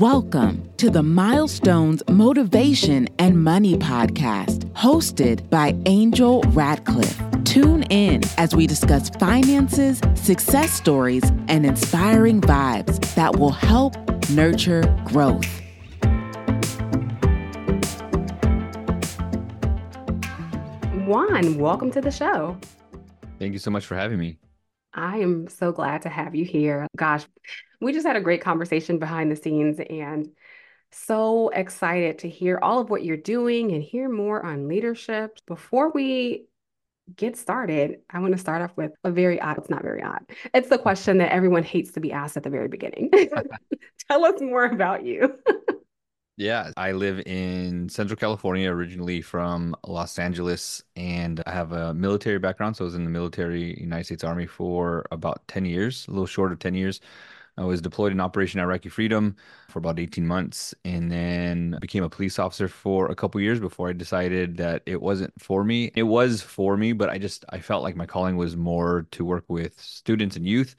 Welcome to the Milestones Motivation and Money Podcast, hosted by Angel Radcliffe. Tune in as we discuss finances, success stories, and inspiring vibes that will help nurture growth. Juan, welcome to the show. Thank you so much for having me. I am so glad to have you here. Gosh, we just had a great conversation behind the scenes and so excited to hear all of what you're doing and hear more on leadership. Before we get started, I want to start off with a very odd, it's not very odd. It's the question that everyone hates to be asked at the very beginning. Tell us more about you. Yeah, I live in Central California, originally from Los Angeles, and I have a military background. So I was in the military, United States Army for about 10 years, a little short of 10 years. I was deployed in Operation Iraqi Freedom for about 18 months and then became a police officer for a couple years before I decided that it wasn't for me. It was for me, but I just I felt like my calling was more to work with students and youth.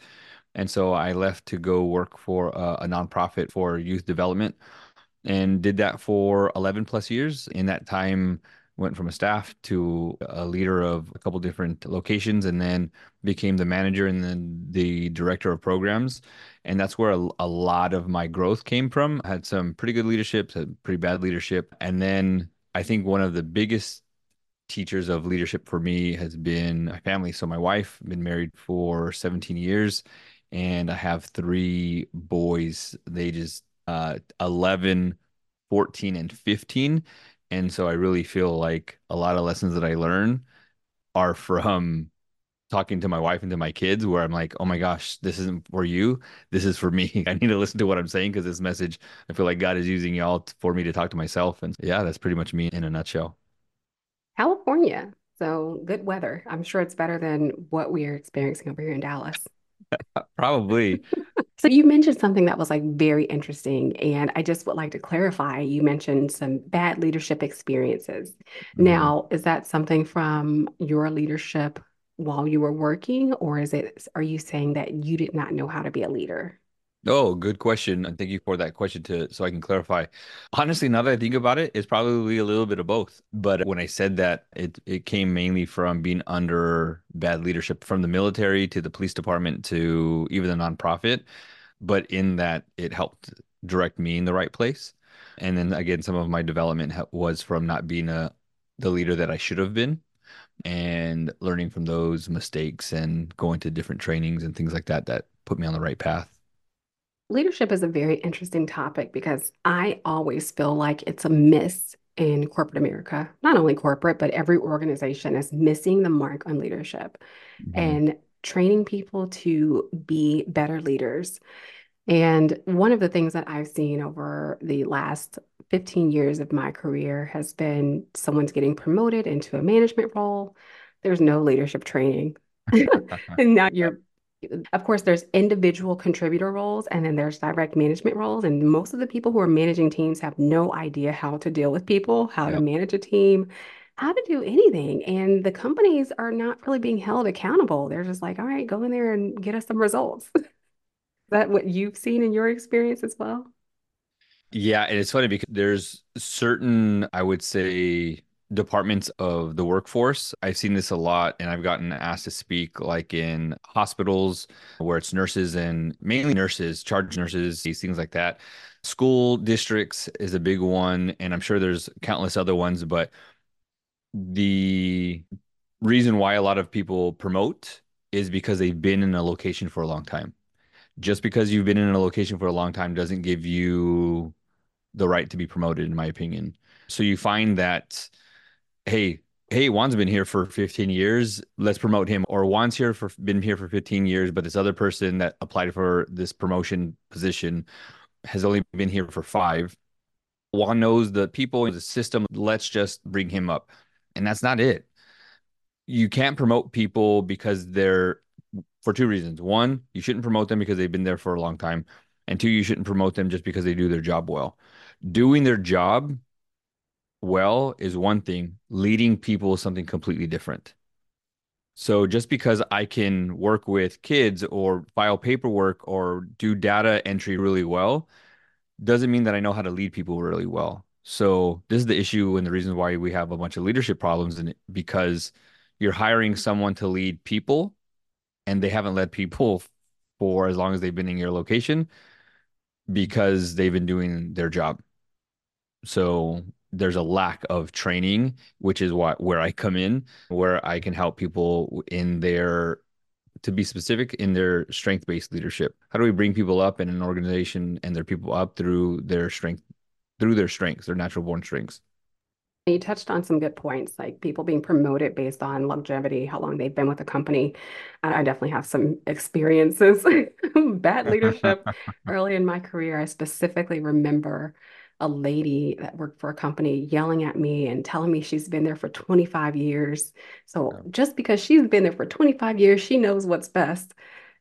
And so I left to go work for a, a nonprofit for youth development and did that for 11 plus years. In that time, went from a staff to a leader of a couple different locations and then became the manager and then the director of programs. And that's where a, a lot of my growth came from. I had some pretty good leadership had pretty bad leadership. And then i think one of the biggest teachers of leadership for me has been my family. So my wife been married for 17 years and i have three boys. They just uh, 11, 14, and 15. And so I really feel like a lot of lessons that I learn are from talking to my wife and to my kids where I'm like, oh my gosh, this isn't for you. This is for me. I need to listen to what I'm saying because this message, I feel like God is using y'all for me to talk to myself. And yeah, that's pretty much me in a nutshell. California. So good weather. I'm sure it's better than what we are experiencing over here in Dallas. Probably. So you mentioned something that was like very interesting, and I just would like to clarify. You mentioned some bad leadership experiences. Mm-hmm. Now, is that something from your leadership while you were working, or is it, are you saying that you did not know how to be a leader? Oh, good question. And thank you for that question to so I can clarify. Honestly, now that I think about it, it's probably a little bit of both. But when I said that, it it came mainly from being under bad leadership from the military to the police department to even the nonprofit but in that it helped direct me in the right place. And then again, some of my development was from not being a the leader that I should have been and learning from those mistakes and going to different trainings and things like that that put me on the right path. Leadership is a very interesting topic because I always feel like it's a miss in corporate America. Not only corporate, but every organization is missing the mark on leadership. Mm-hmm. And training people to be better leaders. And one of the things that I've seen over the last 15 years of my career has been someone's getting promoted into a management role. There's no leadership training. and now you're, of course, there's individual contributor roles and then there's direct management roles. And most of the people who are managing teams have no idea how to deal with people, how yep. to manage a team, how to do anything. And the companies are not really being held accountable. They're just like, all right, go in there and get us some results. Is that what you've seen in your experience as well? Yeah, and it's funny because there's certain, I would say, departments of the workforce. I've seen this a lot and I've gotten asked to speak like in hospitals where it's nurses and mainly nurses, charge nurses, these things like that. School districts is a big one and I'm sure there's countless other ones, but the reason why a lot of people promote is because they've been in a location for a long time. Just because you've been in a location for a long time doesn't give you the right to be promoted, in my opinion. So you find that, hey, hey, Juan's been here for 15 years. Let's promote him. Or Juan's here for been here for 15 years, but this other person that applied for this promotion position has only been here for five. Juan knows the people, in the system. Let's just bring him up and that's not it. You can't promote people because they're for two reasons. One, you shouldn't promote them because they've been there for a long time. And two, you shouldn't promote them just because they do their job well. Doing their job well is one thing, leading people is something completely different. So just because I can work with kids or file paperwork or do data entry really well doesn't mean that I know how to lead people really well. So this is the issue and the reason why we have a bunch of leadership problems and because you're hiring someone to lead people and they haven't led people for as long as they've been in your location because they've been doing their job. So there's a lack of training, which is what where I come in, where I can help people in their to be specific in their strength-based leadership. How do we bring people up in an organization and their people up through their strength through their strengths, their natural born strengths? You touched on some good points, like people being promoted based on longevity, how long they've been with the company. I definitely have some experiences, bad leadership early in my career. I specifically remember a lady that worked for a company yelling at me and telling me she's been there for 25 years. So just because she's been there for 25 years, she knows what's best.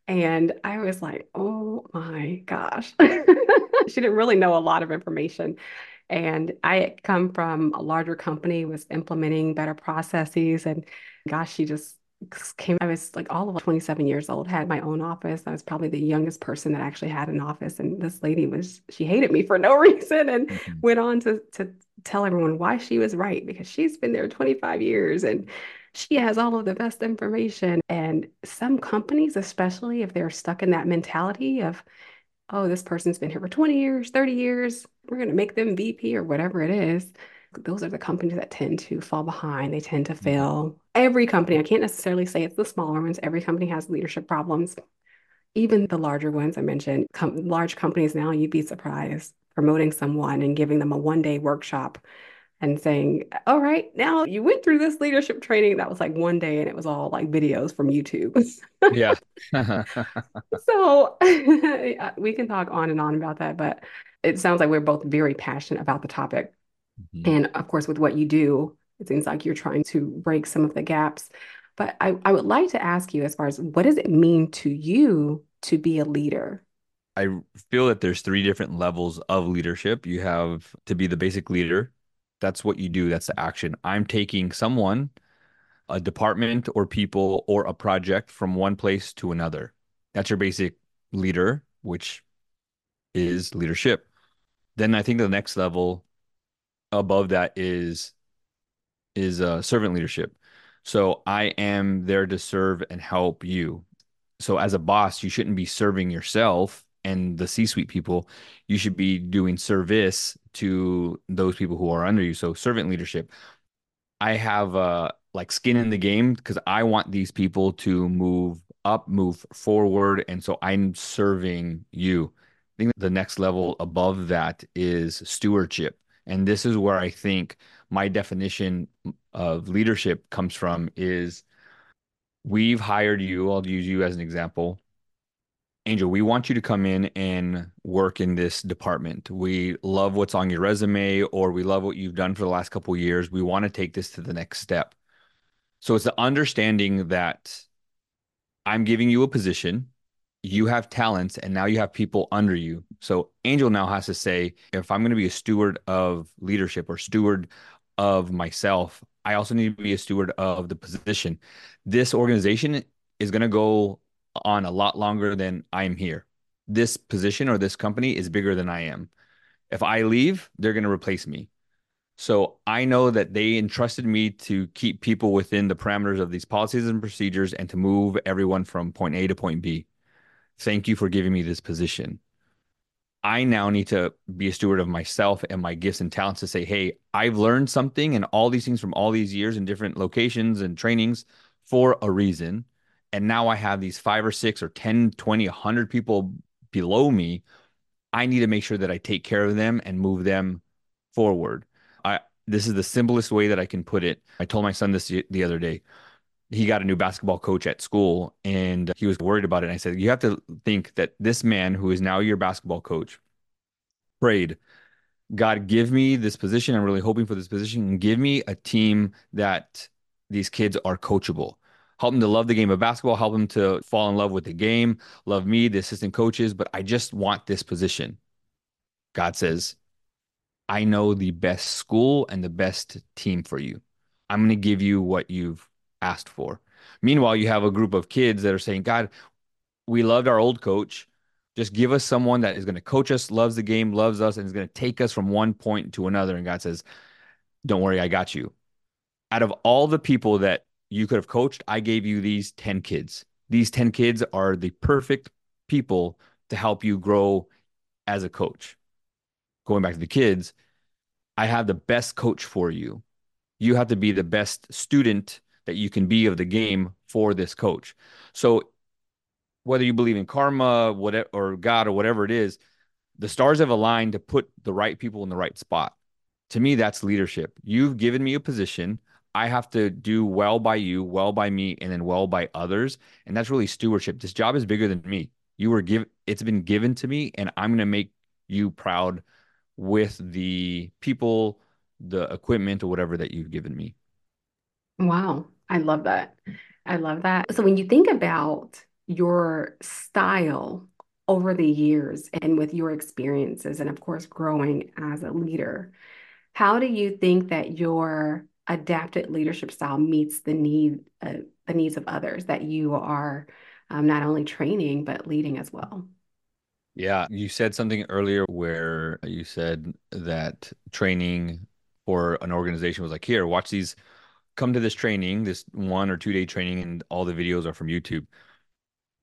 And I was like, oh my gosh. she didn't really know a lot of information. And I had come from a larger company, was implementing better processes. And gosh, she just came. I was like all of 27 years old, had my own office. I was probably the youngest person that actually had an office. And this lady was, she hated me for no reason and mm-hmm. went on to, to tell everyone why she was right because she's been there 25 years and she has all of the best information. And some companies, especially if they're stuck in that mentality of, oh, this person's been here for 20 years, 30 years, we're going to make them VP or whatever it is. Those are the companies that tend to fall behind. They tend to mm-hmm. fail. Every company, I can't necessarily say it's the smaller ones, every company has leadership problems. Even the larger ones I mentioned, com- large companies now, you'd be surprised promoting someone and giving them a one day workshop and saying, All right, now you went through this leadership training. That was like one day and it was all like videos from YouTube. yeah. so we can talk on and on about that, but it sounds like we're both very passionate about the topic. Mm-hmm. And of course, with what you do, it seems like you're trying to break some of the gaps. But I, I would like to ask you, as far as what does it mean to you to be a leader? I feel that there's three different levels of leadership. You have to be the basic leader. That's what you do, that's the action. I'm taking someone, a department or people or a project from one place to another. That's your basic leader, which is leadership. Then I think the next level above that is is uh, servant leadership. So I am there to serve and help you. So as a boss, you shouldn't be serving yourself and the C-suite people. You should be doing service to those people who are under you. So servant leadership. I have uh like skin in the game because I want these people to move up, move forward, and so I'm serving you I think the next level above that is stewardship. And this is where I think my definition of leadership comes from is we've hired you, I'll use you as an example. Angel, we want you to come in and work in this department. We love what's on your resume or we love what you've done for the last couple years. We want to take this to the next step. So it's the understanding that I'm giving you a position you have talents and now you have people under you. So Angel now has to say, if I'm going to be a steward of leadership or steward of myself, I also need to be a steward of the position. This organization is going to go on a lot longer than I'm here. This position or this company is bigger than I am. If I leave, they're going to replace me. So I know that they entrusted me to keep people within the parameters of these policies and procedures and to move everyone from point A to point B. Thank you for giving me this position. I now need to be a steward of myself and my gifts and talents to say, hey, I've learned something and all these things from all these years in different locations and trainings for a reason. And now I have these five or six or 10, 20, 100 people below me. I need to make sure that I take care of them and move them forward. I this is the simplest way that I can put it. I told my son this the other day he got a new basketball coach at school and he was worried about it. And I said, You have to think that this man who is now your basketball coach prayed, God, give me this position. I'm really hoping for this position and give me a team that these kids are coachable. Help them to love the game of basketball, help them to fall in love with the game, love me, the assistant coaches, but I just want this position. God says, I know the best school and the best team for you. I'm going to give you what you've asked for. Meanwhile, you have a group of kids that are saying, God, we loved our old coach. Just give us someone that is going to coach us, loves the game, loves us, and is going to take us from one point to another. And God says, Don't worry, I got you. Out of all the people that you could have coached, I gave you these 10 kids. These 10 kids are the perfect people to help you grow as a coach. Going back to the kids, I have the best coach for you. You have to be the best student that you can be of the game for this coach. So whether you believe in karma, whatever or God or whatever it is, the stars have aligned to put the right people in the right spot. To me, that's leadership. You've given me a position. I have to do well by you, well by me, and then well by others. And that's really stewardship. This job is bigger than me. You were given it's been given to me, and I'm gonna make you proud with the people, the equipment, or whatever that you've given me. Wow. I love that. I love that. So when you think about your style over the years and with your experiences, and of course, growing as a leader, how do you think that your adapted leadership style meets the need uh, the needs of others that you are um, not only training but leading as well? Yeah, you said something earlier where you said that training for an organization was like, here, watch these, come to this training, this one or two day training, and all the videos are from YouTube.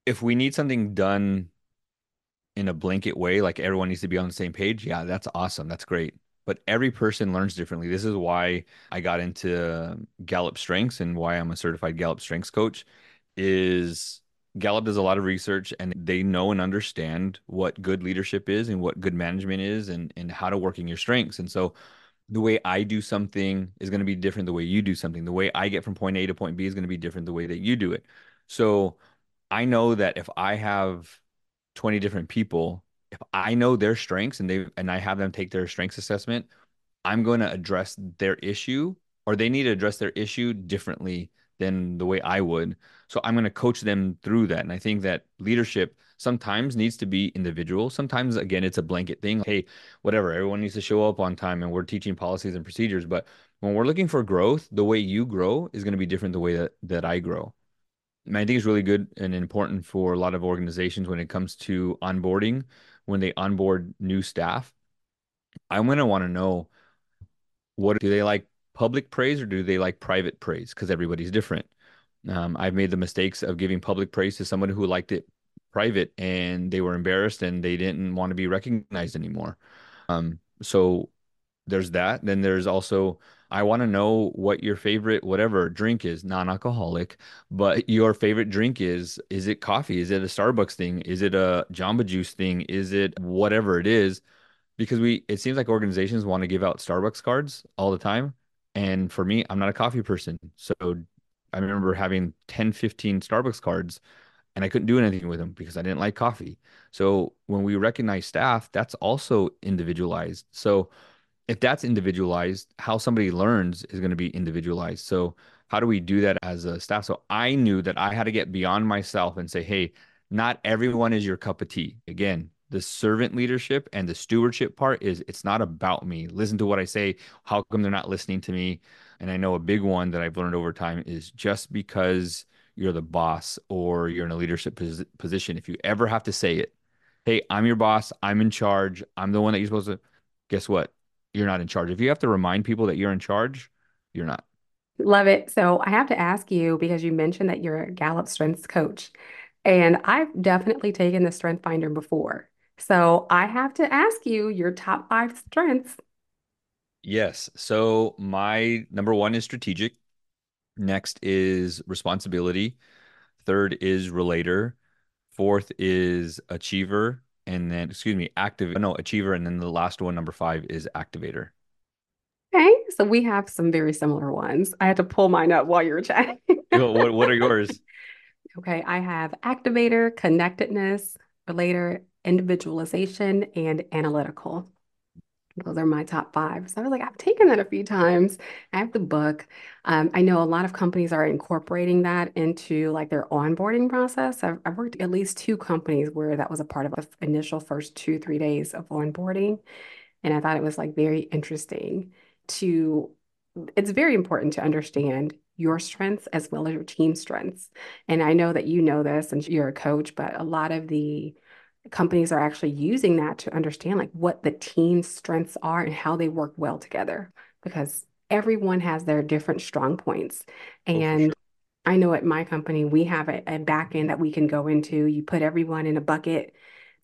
If we need something done in a blanket way, like everyone needs to be on the same page, yeah, that's awesome. That's great. But every person learns differently. This is why I got into Gallup Strengths and why I'm a certified Gallup Strengths coach is Gallup does a lot of research and they know and understand what good leadership is and what good management is and, and how to work in your strengths. And so the way I do something is going to be different the way you do something. The way I get from point A to point B is going to be different the way that you do it. So I know that if I have 20 different people, if I know their strengths and they and I have them take their strengths assessment, I'm going to address their issue or they need to address their issue differently than the way I would. So I'm going to coach them through that. And I think that leadership sometimes needs to be individual. Sometimes, again, it's a blanket thing. Hey, whatever, everyone needs to show up on time and we're teaching policies and procedures. But when we're looking for growth, the way you grow is going to be different the way that, that I grow. And I think it's really good and important for a lot of organizations when it comes to onboarding, when they onboard new staff. I'm going to want to know what do they like public praise or do they like private praise? Because everybody's different. Um, I've made the mistakes of giving public praise to someone who liked it private and they were embarrassed and they didn't want to be recognized anymore. Um, so there's that. Then there's also, I want to know what your favorite whatever drink is, non-alcoholic, but your favorite drink is, is it coffee? Is it a Starbucks thing? Is it a Jamba Juice thing? Is it whatever it is? Because we, it seems like organizations want to give out Starbucks cards all the time. And for me, I'm not a coffee person. So I remember having 10, 15 Starbucks cards and I couldn't do anything with them because I didn't like coffee. So when we recognize staff, that's also individualized. So if that's individualized, how somebody learns is going to be individualized. So how do we do that as a staff? So I knew that I had to get beyond myself and say, hey, not everyone is your cup of tea. Again, the servant leadership and the stewardship part is it's not about me. Listen to what I say. How come they're not listening to me? And I know a big one that I've learned over time is just because you're the boss or you're in a leadership pos- position, if you ever have to say it, hey, I'm your boss, I'm in charge, I'm the one that you're supposed to, guess what? You're not in charge. If you have to remind people that you're in charge, you're not. Love it. So I have to ask you because you mentioned that you're a Gallup Strengths coach, and I've definitely taken the Strength Finder before. So I have to ask you your top five strengths. Yes. So my number one is strategic. Next is responsibility. Third is relator. Fourth is achiever. And then, excuse me, active, no, achiever. And then the last one, number five, is activator. Okay, so we have some very similar ones. I had to pull mine up while you were chatting. what, what are yours? Okay, I have activator, connectedness, relator, individualization, and analytical. Those are my top five. So I was like, I've taken that a few times. I have the book. Um, I know a lot of companies are incorporating that into like their onboarding process. I've, I've worked at least two companies where that was a part of the initial first two, three days of onboarding. And I thought it was like very interesting to, it's very important to understand your strengths as well as your team strengths. And I know that you know this and you're a coach, but a lot of the companies are actually using that to understand like what the team's strengths are and how they work well together because everyone has their different strong points. Oh, And. I know at my company, we have a, a back end that we can go into. You put everyone in a bucket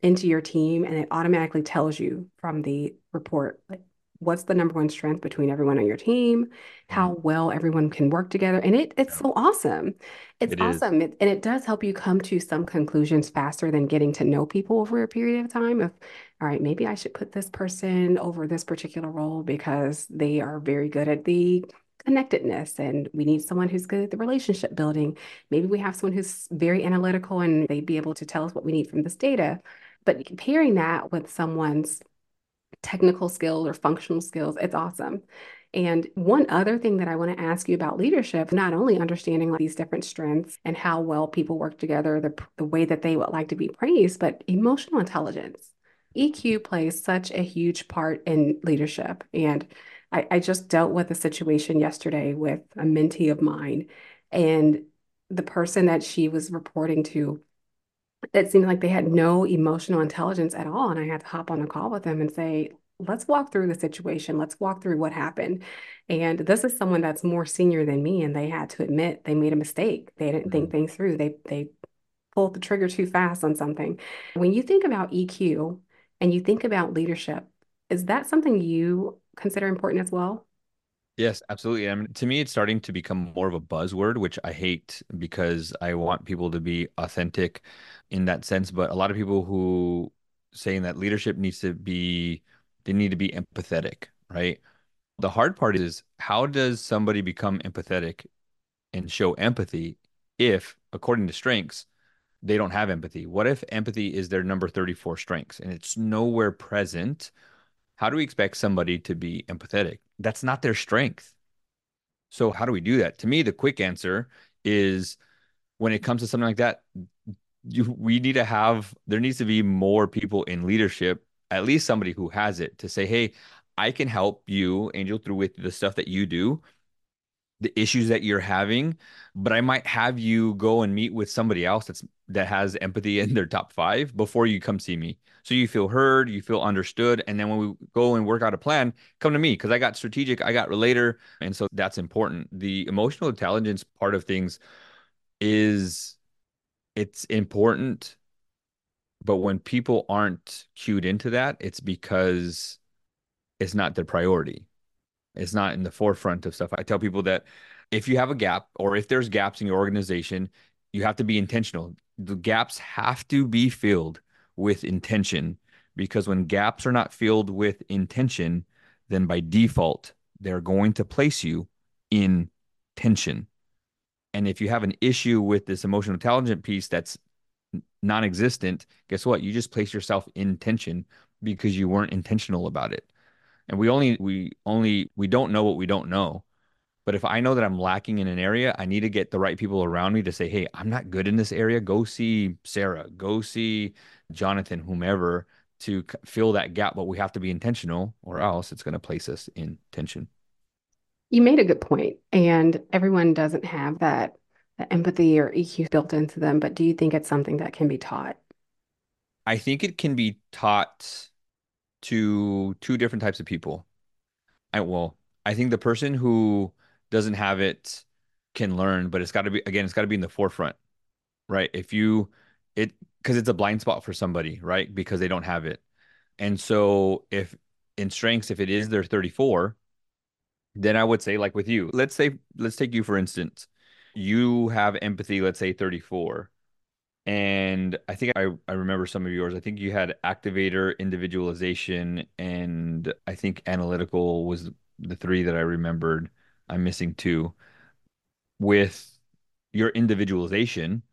into your team, and it automatically tells you from the report, like what's the number one strength between everyone on your team, how mm-hmm. well everyone can work together. And it it's so awesome. It's it awesome. It, and it does help you come to some conclusions faster than getting to know people over a period of time of, all right, maybe I should put this person over this particular role because they are very good at the connectedness and we need someone who's good at the relationship building. Maybe we have someone who's very analytical and they'd be able to tell us what we need from this data. But comparing that with someone's technical skills or functional skills, it's awesome. And one other thing that I want to ask you about leadership, not only understanding like these different strengths and how well people work together, the, the way that they would like to be praised, but emotional intelligence. EQ plays such a huge part in leadership. And I, I just dealt with a situation yesterday with a mentee of mine, and the person that she was reporting to it seemed like they had no emotional intelligence at all. And I had to hop on a call with them and say, let's walk through the situation. Let's walk through what happened. And this is someone that's more senior than me, and they had to admit they made a mistake. They didn't think Mhm. things through. They they pulled the trigger too fast on something. When you think about EQ and you think about leadership, is that something you consider important as well? Yes, absolutely. I mean, to me, it's starting to become more of a buzzword, which I hate because I want people to be authentic in that sense. But a lot of people who saying that leadership needs to be, they need to be empathetic, right? The hard part is how does somebody become empathetic and show empathy if, according to strengths, they don't have empathy? What if empathy is their number 34 strengths and it's nowhere present? How do we expect somebody to be empathetic? That's not their strength. So how do we do that? To me, the quick answer is when it comes to something like that, you, we need to have, there needs to be more people in leadership, at least somebody who has it to say, hey, I can help you, Angel, through with the stuff that you do the issues that you're having, but I might have you go and meet with somebody else that's that has empathy in their top five before you come see me. So you feel heard, you feel understood, and then when we go and work out a plan, come to me because I got strategic, I got relator, and so that's important. The emotional intelligence part of things is it's important, but when people aren't cued into that, it's because it's not their priority. It's not in the forefront of stuff. I tell people that if you have a gap or if there's gaps in your organization, you have to be intentional. The gaps have to be filled with intention because when gaps are not filled with intention, then by default, they're going to place you in tension. And if you have an issue with this emotional intelligence piece that's non-existent, guess what? You just place yourself in tension because you weren't intentional about it and we only we only we don't know what we don't know. But if i know that i'm lacking in an area i need to get the right people around me to say hey i'm not good in this area. Go see sarah. Go see jonathan whomever to fill that gap. But we have to be intentional or else it's going to place us in tension. You made a good point, and everyone doesn't have that, that empathy or EQ built into them, but do you think it's something that can be taught? i think it can be taught to two different types of people i well i think the person who doesn't have it can learn but it's got to be again it's got to be in the forefront right? If you it because it's a blind spot for somebody, right? Because they don't have it. And so if in strengths, if it is their 34, then I would say like with you, let's say let's take you for instance. You have empathy, let's say 34. And I think I, I remember some of yours. I think you had activator, individualization, and I think analytical was the three that I remembered. I'm missing two. With your individualization,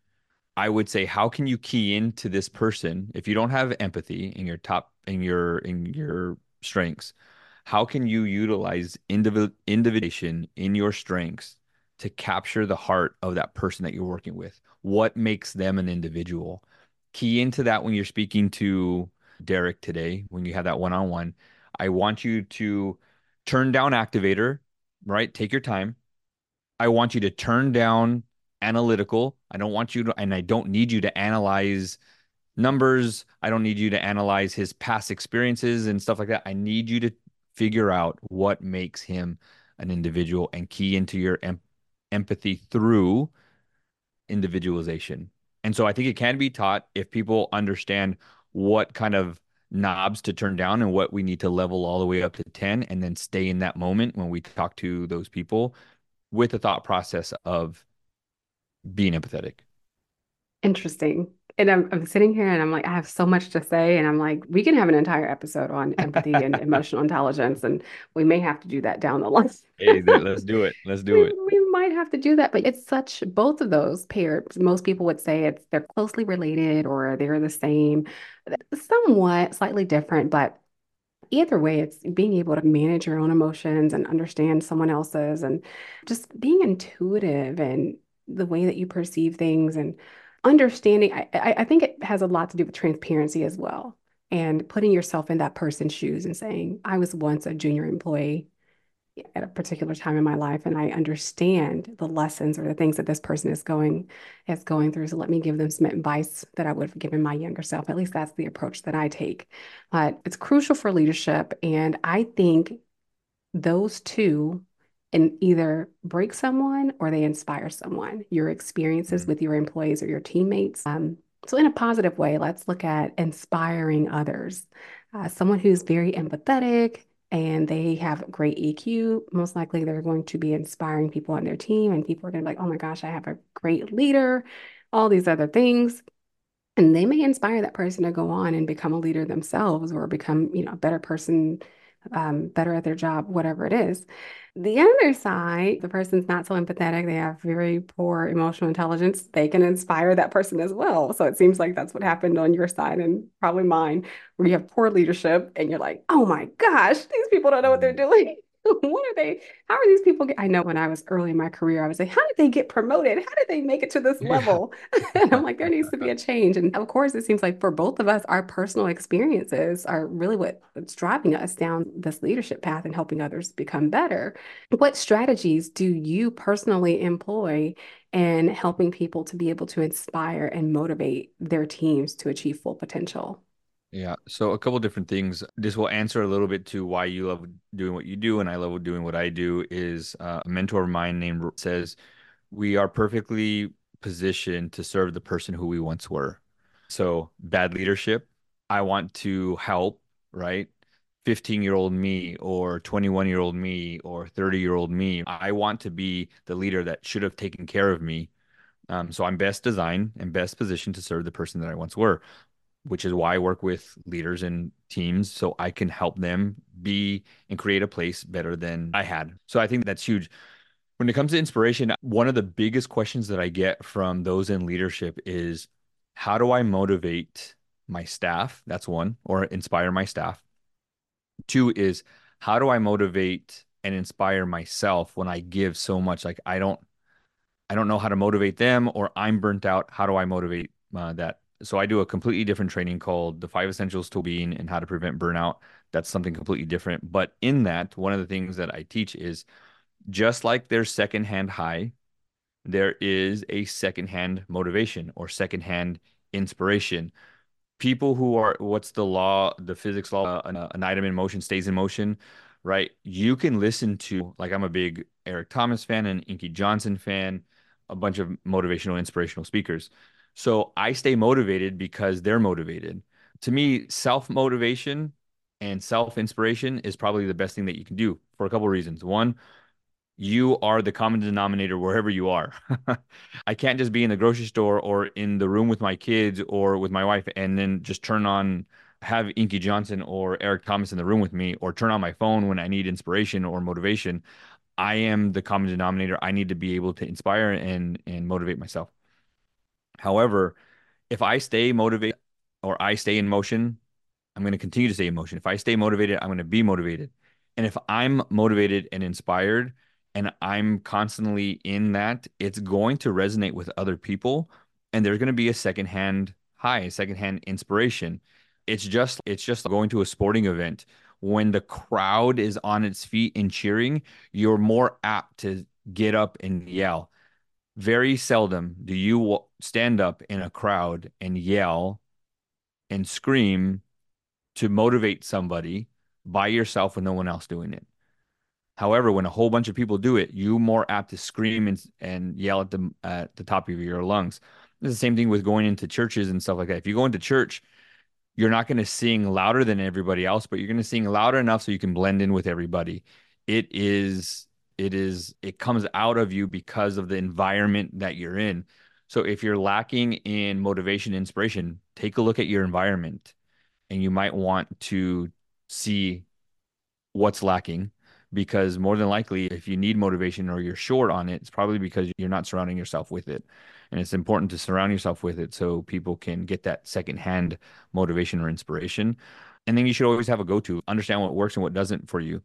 I would say, how can you key into this person if you don't have empathy in your top in your in your strengths? How can you utilize individuation in your strengths to capture the heart of that person that you're working with? What makes them an individual? Key into that when you're speaking to Derek today, when you have that one-on-one. I want you to turn down activator, right? Take your time I want you to turn down analytical. I don't want you to, and I don't need you to analyze numbers. I don't need you to analyze his past experiences and stuff like that. I need you to figure out what makes him an individual and key into your em- empathy through individualization. And so I think it can be taught if people understand what kind of knobs to turn down and what we need to level all the way up to 10 and then stay in that moment when we talk to those people with the thought process of being empathetic. Interesting. And I'm, I'm sitting here and I'm like, I have so much to say. And I'm like, we can have an entire episode on empathy and emotional intelligence. And we may have to do that down the line. hey, let's do it. Let's do we, it. We have to do that. But it's such, both of those pairs, most people would say it's they're closely related or they're the same, somewhat slightly different, but either way, it's being able to manage your own emotions and understand someone else's and just being intuitive and the way that you perceive things and understanding, I, I think it has a lot to do with transparency as well. And putting yourself in that person's shoes and saying, I was once a junior employee at a particular time in my life and I understand the lessons or the things that this person is going is going through. So let me give them some advice that I would have given my younger self. At least that's the approach that I take. But it's crucial for leadership. And I think those two and either break someone or they inspire someone, your experiences mm-hmm. with your employees or your teammates. Um, so, in a positive way, let's look at inspiring others. Uh, someone who's very empathetic and they have great EQ, most likely they're going to be inspiring people on their team, and people are going to be like, oh my gosh, I have a great leader, all these other things. And they may inspire that person to go on and become a leader themselves or become, you know, a better person um, better at their job, whatever it is. The other side, the person's not so empathetic, they have very poor emotional intelligence, they can inspire that person as well. So it seems like that's what happened on your side and probably mine, where you have poor leadership and you're like, oh my gosh, these people don't know what they're mm. doing. what are they? How are these people? Get, I know when I was early in my career, I was like, how did they get promoted? How did they make it to this level? and I'm like, there needs to be a change. And of course, it seems like for both of us, our personal experiences are really what's driving us down this leadership path and helping others become better. What strategies do you personally employ in helping people to be able to inspire and motivate their teams to achieve full potential? Yeah. So a couple different things. This will answer a little bit to why you love doing what you do and I love doing what I do. Is uh, a mentor of mine named says we are perfectly positioned to serve the person who we once were. So bad leadership. I want to help. Right. 15 year old me or 21 year old me or 30 year old me. I want to be the leader that should have taken care of me. Um, so I'm best designed and best positioned to serve the person that I once were which is why I work with leaders and teams so I can help them be and create a place better than I had. So I think that's huge. When it comes to inspiration, one of the biggest questions that I get from those in leadership is how do I motivate my staff? That's one, or inspire my staff. Two is how do I motivate and inspire myself when I give so much? Like I don't, I don't know how to motivate them, or I'm burnt out. How do I motivate uh, that so I do a completely different training called the five essentials to being and how to prevent burnout. That's something completely different. But in that, one of the things that I teach is just like there's secondhand high, there is a secondhand motivation or secondhand inspiration. People who are what's the law, the physics law, uh, an, an item in motion stays in motion, right? You can listen to like I'm a big Eric Thomas fan and Inky Johnson fan, a bunch of motivational, inspirational speakers so I stay motivated because they're motivated. To me, self motivation and self inspiration is probably the best thing that you can do for a couple of reasons. One, you are the common denominator wherever you are. I can't just be in the grocery store or in the room with my kids or with my wife and then just turn on have Inky Johnson or Eric Thomas in the room with me or turn on my phone when I need inspiration or motivation. I am the common denominator. I need to be able to inspire and and motivate myself. However, if I stay motivated or I stay in motion, I'm going to continue to stay in motion. If I stay motivated, I'm going to be motivated. And if I'm motivated and inspired and I'm constantly in that, it's going to resonate with other people and there's going to be a secondhand high, a secondhand inspiration. It's just it's just going to a sporting event when the crowd is on its feet and cheering, you're more apt to get up and yell very seldom do you stand up in a crowd and yell and scream to motivate somebody by yourself with no one else doing it. However, when a whole bunch of people do it, you more apt to scream and, and yell at them at the top of your lungs. It's the same thing with going into churches and stuff like that. If you go into church, you're not going to sing louder than everybody else, but you're going to sing louder enough so you can blend in with everybody. It is, it is, it comes out of you because of the environment that you're in. So if you're lacking in motivation, inspiration, take a look at your environment and you might want to see what's lacking because more than likely if you need motivation or you're short on it it's probably because you're not surrounding yourself with it. And it's important to surround yourself with it so people can get that secondhand motivation or inspiration. And then you should always have a go-to. Understand what works and what doesn't for you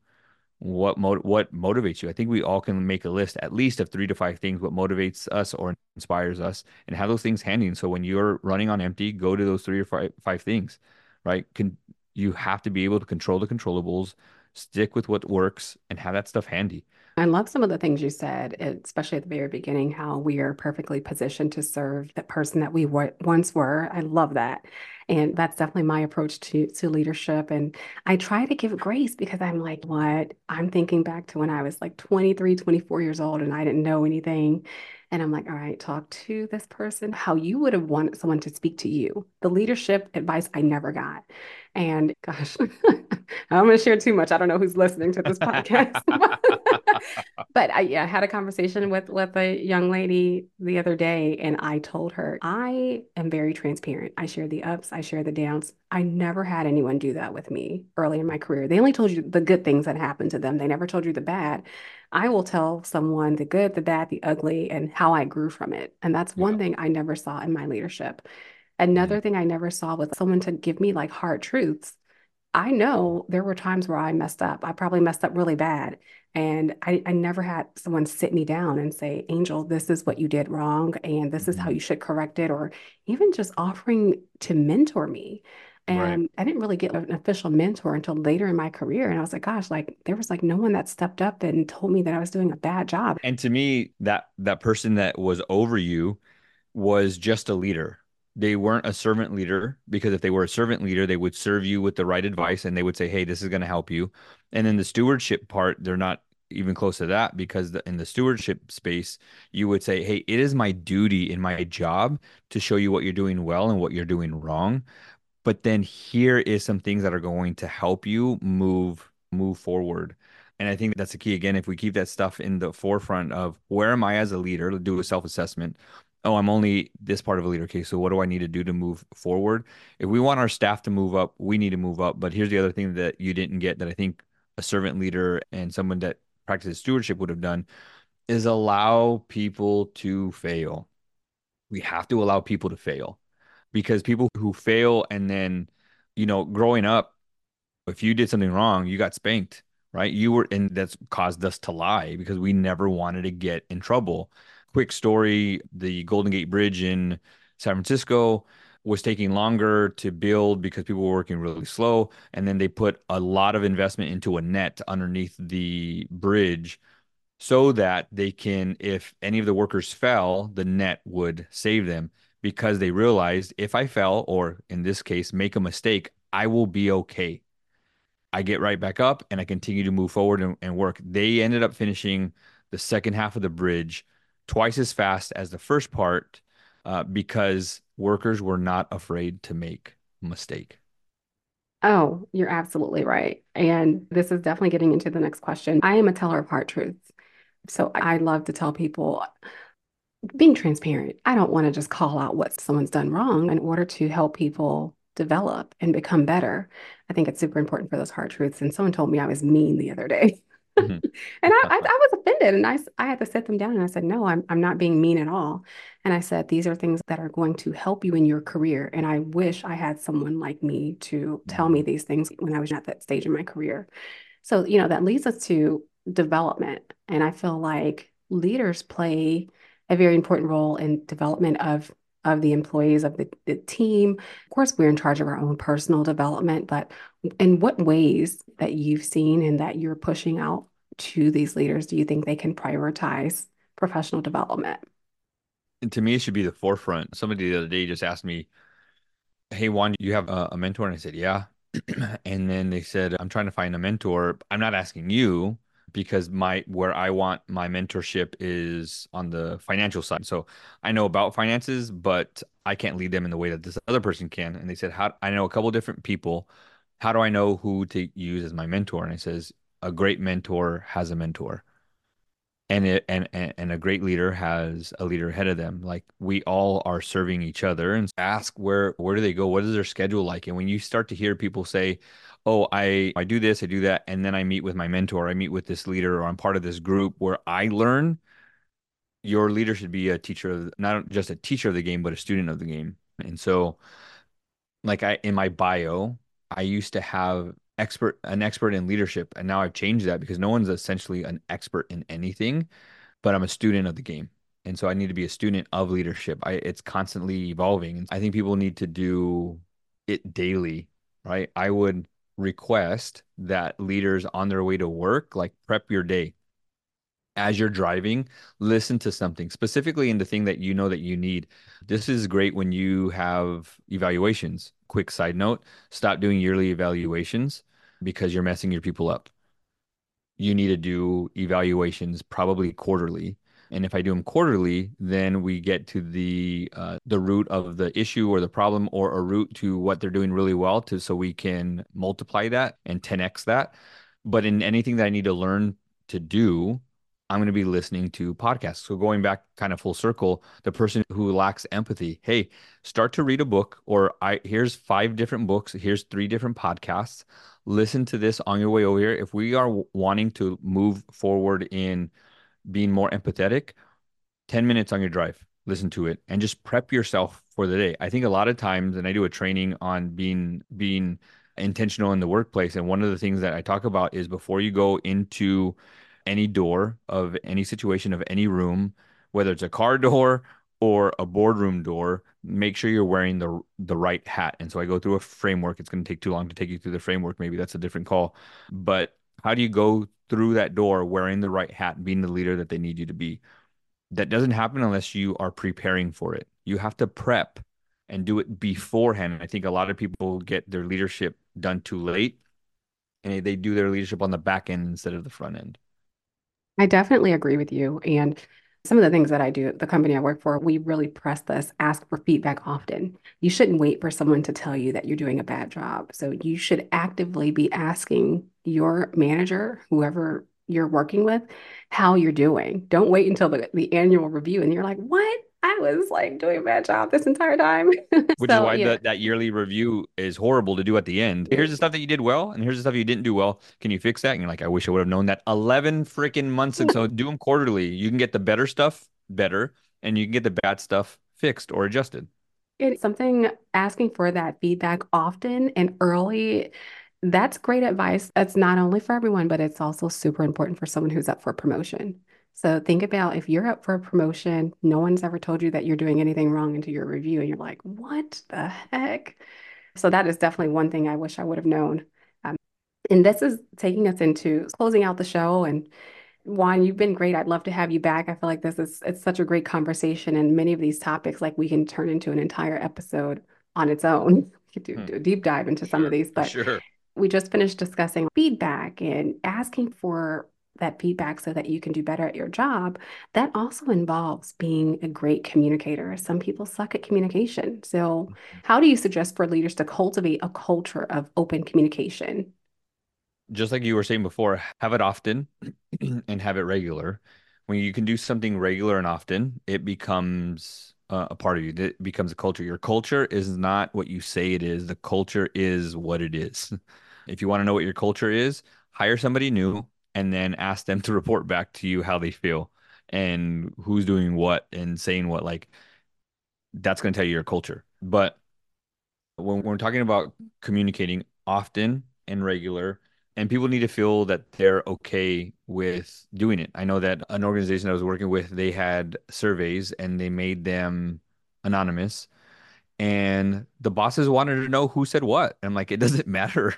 what mo- what motivates you. I think we all can make a list at least of three to five things what motivates us or inspires us and have those things handy. And so when you're running on empty go to those three or five, five things right? Can you have to be able to control the controllables stick with what works and have that stuff handy. I love some of the things you said, especially at the very beginning, how we are perfectly positioned to serve the person that we once were. I love that. And that's definitely my approach to, to leadership. And I try to give grace because I'm like, what? I'm thinking back to when I was like 23, 24 years old and I didn't know anything. And I'm like, all right, talk to this person how you would have wanted someone to speak to you. The leadership advice I never got. And gosh, I'm going to share too much. I don't know who's listening to this podcast. but I yeah, had a conversation with with a young lady the other day and I told her I am very transparent. I share the ups, I share the downs. I never had anyone do that with me early in my career. They only told you the good things that happened to them. They never told you the bad. I will tell someone the good, the bad, the ugly, and how I grew from it. And that's one thing I never saw in my leadership. Another mm-hmm. thing I never saw was someone to give me like hard truths. I know there were times where I messed up. I probably messed up really bad. And I, I never had someone sit me down and say, Angel, this is what you did wrong. And this is how mm-hmm. you should correct it. Or even just offering to mentor me. And right. I didn't really get an official mentor until later in my career. And I was like, gosh, like there was like no one that stepped up and told me that I was doing a bad job. And to me, that that person that was over you was just a leader. They weren't a servant leader because if they were a servant leader, they would serve you with the right advice and they would say, Hey, this is going to help you. And then the stewardship part, they're not even close to that because the, in the stewardship space, you would say, Hey, it is my duty in my job to show you what you're doing well and what you're doing wrong but then here is some things that are going to help you move move forward. And i think that's the key. Again if we keep that stuff in the forefront of where am i as a leader? To do a self-assessment oh i'm only this part of a leader okay so what do i need to do to move forward if we want our staff to move up we need to move up but here's the other thing that you didn't get that i think a servant leader and someone that practices stewardship would have done is allow people to fail we have to allow people to fail because people who fail and then, you know, growing up, if you did something wrong, you got spanked, right? You were, and that's caused us to lie because we never wanted to get in trouble. Quick story the Golden Gate Bridge in San Francisco was taking longer to build because people were working really slow. And then they put a lot of investment into a net underneath the bridge so that they can, if any of the workers fell, the net would save them because they realized if I fell, or in this case, make a mistake, I will be okay. I get right back up and I continue to move forward and, and work. They ended up finishing the second half of the bridge twice as fast as the first part uh, because workers were not afraid to make mistake. Oh, you're absolutely right. And this is definitely getting into the next question. I am a teller of hard truths. So I love to tell people being transparent. I don't want to just call out what someone's done wrong in order to help people develop and become better. I think it's super important for those hard truths. And someone told me I was mean the other day. Mm-hmm. and I, I, I, was offended and I, I had to sit them down and I said, no, I'm, I'm not being mean at all. And I said, these are things that are going to help you in your career. And I wish I had someone like me to tell me mm-hmm. these things when I was at that stage in my career. So, you know, that leads us to development. And I feel like leaders play a very important role in development of of the employees of the, the team. Of course, we're in charge of our own personal development, but in what ways that you've seen and that you're pushing out to these leaders do you think they can prioritize professional development? And to me, it should be the forefront. Somebody the other day just asked me, Hey, Juan, do you have a, a mentor? And I said, Yeah. And then they said, I'm trying to find a mentor. I'm not asking you because my where I want my mentorship is on the financial side. So I know about finances, but I can't lead them in the way that this other person can. And they said, How I know a couple different people. How do I know who to use as my mentor? And I says, a great mentor has a mentor. And it and, and and a great leader has a leader ahead of them. Like we all are serving each other. And ask where where do they go? What is their schedule like? And when you start to hear people say oh i i do this i do that and then i meet with my mentor i meet with this leader or i'm part of this group where i learn your leader should be a teacher of not just a teacher of the game but a student of the game. And so like i in my bio i used to have expert an expert in leadership and now I've changed that because no one's essentially an expert in anything but I'm a student of the game. And so I need to be a student of leadership. I it's constantly evolving. I think people need to do it daily right? I would request that leaders on their way to work like prep your day as you're driving, listen to something specifically in the thing that you know that you need. This is great when you have evaluations. Quick side note, stop doing yearly evaluations because you're messing your people up. You need to do evaluations probably quarterly. And if I do them quarterly, then we get to the uh, the root of the issue or the problem, or a root to what they're doing really well, to so we can multiply that and 10x that. But in anything that I need to learn to do, I'm going to be listening to podcasts. So going back kind of full circle, the person who lacks empathy, hey, start to read a book or I here's five different books, here's three different podcasts. Listen to this on your way over here. If we are wanting to move forward in being more empathetic, 10 minutes on your drive, listen to it and just prep yourself for the day. I think a lot of times and I do a training on being being intentional in the workplace and one of the things that I talk about is before you go into any door of any situation of any room, whether it's a car door or a boardroom door, make sure you're wearing the the right hat. And so I go through a framework. It's going to take too long to take you through the framework. Maybe that's a different call. But how do you go through that door wearing the right hat, being the leader that they need you to be? That doesn't happen unless you are preparing for it. You have to prep and do it beforehand. I think a lot of people get their leadership done too late and they do their leadership on the back end instead of the front end. I definitely agree with you. And some of the things that I do, the company I work for, we really press this ask for feedback often. You shouldn't wait for someone to tell you that you're doing a bad job. So you should actively be asking your manager, whoever you're working with, how you're doing. Don't wait until the, the annual review and you're like, what? I was like doing a bad job this entire time. Which so, is why yeah. the, that yearly review is horrible to do at the end. Here's the stuff that you did well, and here's the stuff you didn't do well. Can you fix that? And you're like, I wish I would have known that 11 freaking months ago. do them quarterly. You can get the better stuff better, and you can get the bad stuff fixed or adjusted. It's something asking for that feedback often and early. That's great advice. That's not only for everyone, but it's also super important for someone who's up for promotion. So think about if you're up for a promotion, no one's ever told you that you're doing anything wrong into your review, and you're like, what the heck? So that is definitely one thing I wish I would have known. Um, and this is taking us into closing out the show. And Juan, you've been great. I'd love to have you back. I feel like this is it's such a great conversation, and many of these topics, like we can turn into an entire episode on its own. We could do, hmm. do a deep dive into some of these, but sure. we just finished discussing feedback and asking for that feedback so that you can do better at your job, that also involves being a great communicator. Some people suck at communication. So, mm-hmm. how do you suggest for leaders to cultivate a culture of open communication? Just like you were saying before, have it often and have it regular. When you can do something regular and often, it becomes uh, a part of you. It becomes a culture. Your culture is not what you say it is. The culture is what it is. If you want to know what your culture is, hire somebody new and then ask them to report back to you how they feel and who's doing what and saying what like that's going to tell you your culture. But when we're talking about communicating often and regular and people need to feel that they're okay with doing it. I know that an organization i was working with they had surveys and they made them anonymous and the bosses wanted to know who said what and i'm like it doesn't matter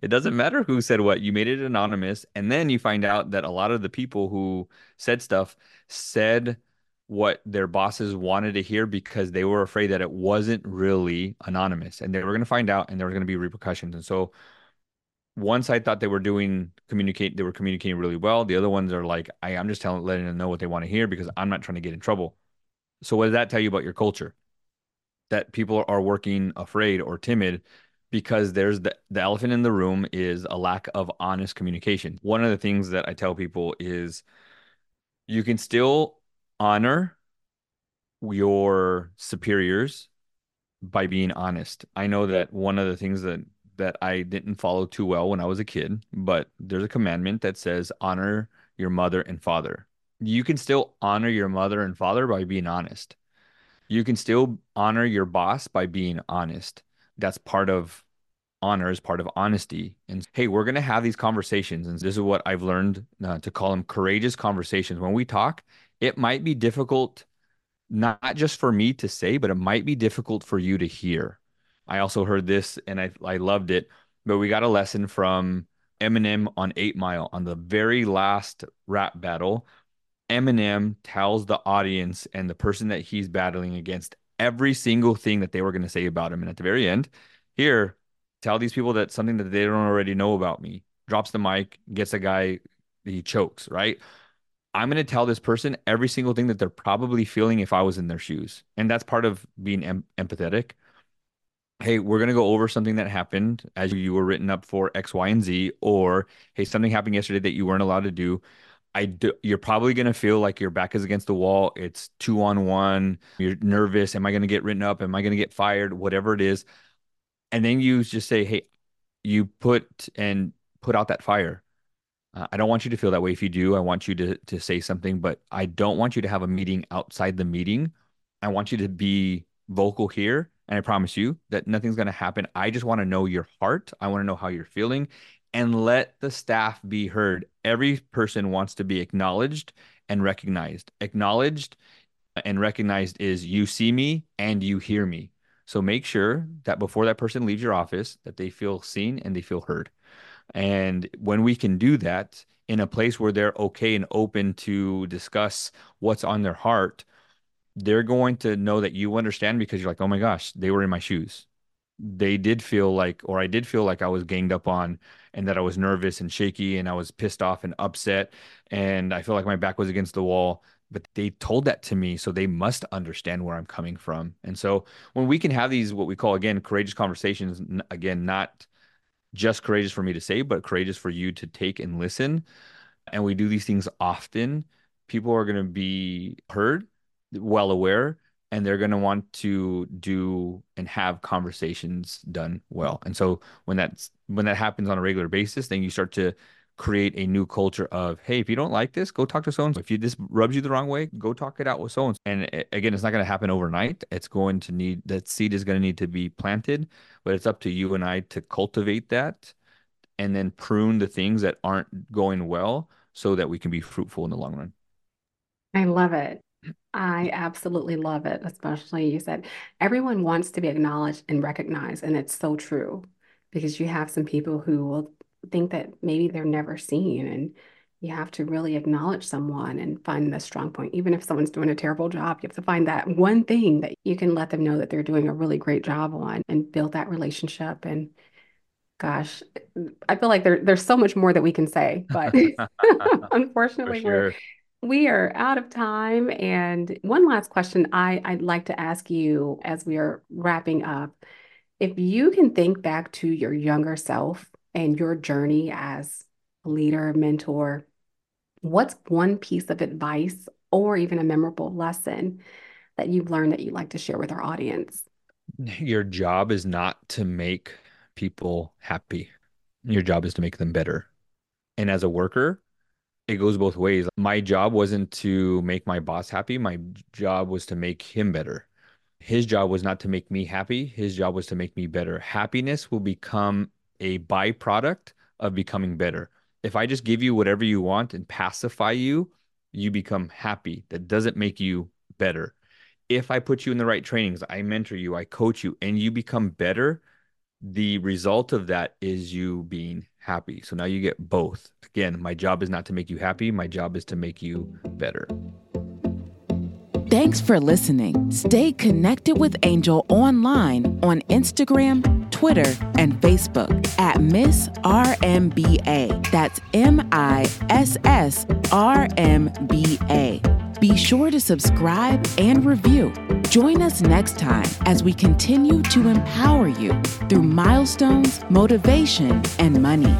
it doesn't matter who said what. You made it anonymous. And then you find out that a lot of the people who said stuff said what their bosses wanted to hear because they were afraid that it wasn't really anonymous and they were going to find out and there were going to be repercussions. And so one side thought they were doing communicate they were communicating really well. The other ones are like, I, I'm just telling letting them know what they want to hear because I'm not trying to get in trouble. So what does that tell you about your culture? That people are working afraid or timid because there's the, the elephant in the room is a lack of honest communication. One of the things that I tell people is you can still honor your superiors by being honest. I know that one of the things that that I didn't follow too well when I was a kid, but there's a commandment that says honor your mother and father. You can still honor your mother and father by being honest. You can still honor your boss by being honest. That's part of honor is part of honesty. And hey, we're going to have these conversations. And this is what I've learned uh, to call them courageous conversations. When we talk, it might be difficult, not just for me to say, but it might be difficult for you to hear. I also heard this and I, I loved it, but we got a lesson from Eminem on Eight Mile on the very last rap battle. Eminem tells the audience and the person that he's battling against every single thing that they were going to say about him. And at the very end, here, tell these people that something that they don't already know about me. Drops the mic, gets a guy, he chokes, right? I'm going to tell this person every single thing that they're probably feeling if I was in their shoes. And that's part of being em- empathetic. Hey, we're going to go over something that happened as you were written up for X, Y, and Z, or hey, something happened yesterday that you weren't allowed to do. I do, you're probably going to feel like your back is against the wall. It's two on one. You're nervous. Am I going to get written up? Am I going to get fired? Whatever it is. And then you just say, hey, you put and put out that fire uh, I don't want you to feel that way. If you do, I want you to to say something, but I don't want you to have a meeting outside the meeting. I want you to be vocal here, and I promise you that nothing's going to happen. I just want to know your heart. I want to know how you're feeling, and let the staff be heard. Every person wants to be acknowledged and recognized. Acknowledged and recognized is you see me and you hear me. So make sure that before that person leaves your office, that they feel seen and they feel heard. And when we can do that in a place where they're okay and open to discuss what's on their heart, they're going to know that you understand because you're like, oh my gosh, they were in my shoes. They did feel like, or I did feel like I was ganged up on and that I was nervous and shaky and I was pissed off and upset. And I feel like my back was against the wall. But they told that to me. So they must understand where I'm coming from. And so when we can have these, what we call, again, courageous conversations, again, not just courageous for me to say, but courageous for you to take and listen. And we do these things often. People are going to be heard, well aware, and they're going to want to do and have conversations done well. And so when that's when that happens on a regular basis, then you start to create a new culture of hey if you don't like this go talk to someone if you this rubs you the wrong way go talk it out with someone and again it's not going to happen overnight. It's going to need that seed is going to need to be planted but it's up to you and i to cultivate that and then prune the things that aren't going well so that we can be fruitful in the long run. I love it I absolutely love it, especially you said everyone wants to be acknowledged and recognized, and it's so true because you have some people who will think that maybe they're never seen and you have to really acknowledge someone and find the strong point even if someone's doing a terrible job you have to find that one thing that you can let them know that they're doing a really great job on and build that relationship and gosh i feel like there, there's so much more that we can say but unfortunately sure. we're we are out of time and one last question I, i'd like to ask you as we are wrapping up if you can think back to your younger self and your journey as a leader, mentor, what's one piece of advice or even a memorable lesson that you've learned that you'd like to share with our audience? Your job is not to make people happy. Your job is to make them better. And as a worker, it goes both ways. My job wasn't to make my boss happy. My job was to make him better. His job was not to make me happy. His job was to make me better. Happiness will become a byproduct of becoming better. If I just give you whatever you want and pacify you, you become happy. That doesn't make you better. If I put you in the right trainings, I mentor you, I coach you, and you become better, the result of that is you being happy. So now you get both. Again, my job is not to make you happy, my job is to make you better. Thanks for listening. Stay connected with Angel online on Instagram, Twitter, and Facebook at Miss RMBA. That's M I S S R M B A. Be sure to subscribe and review. Join us next time as we continue to empower you through milestones, motivation, and money.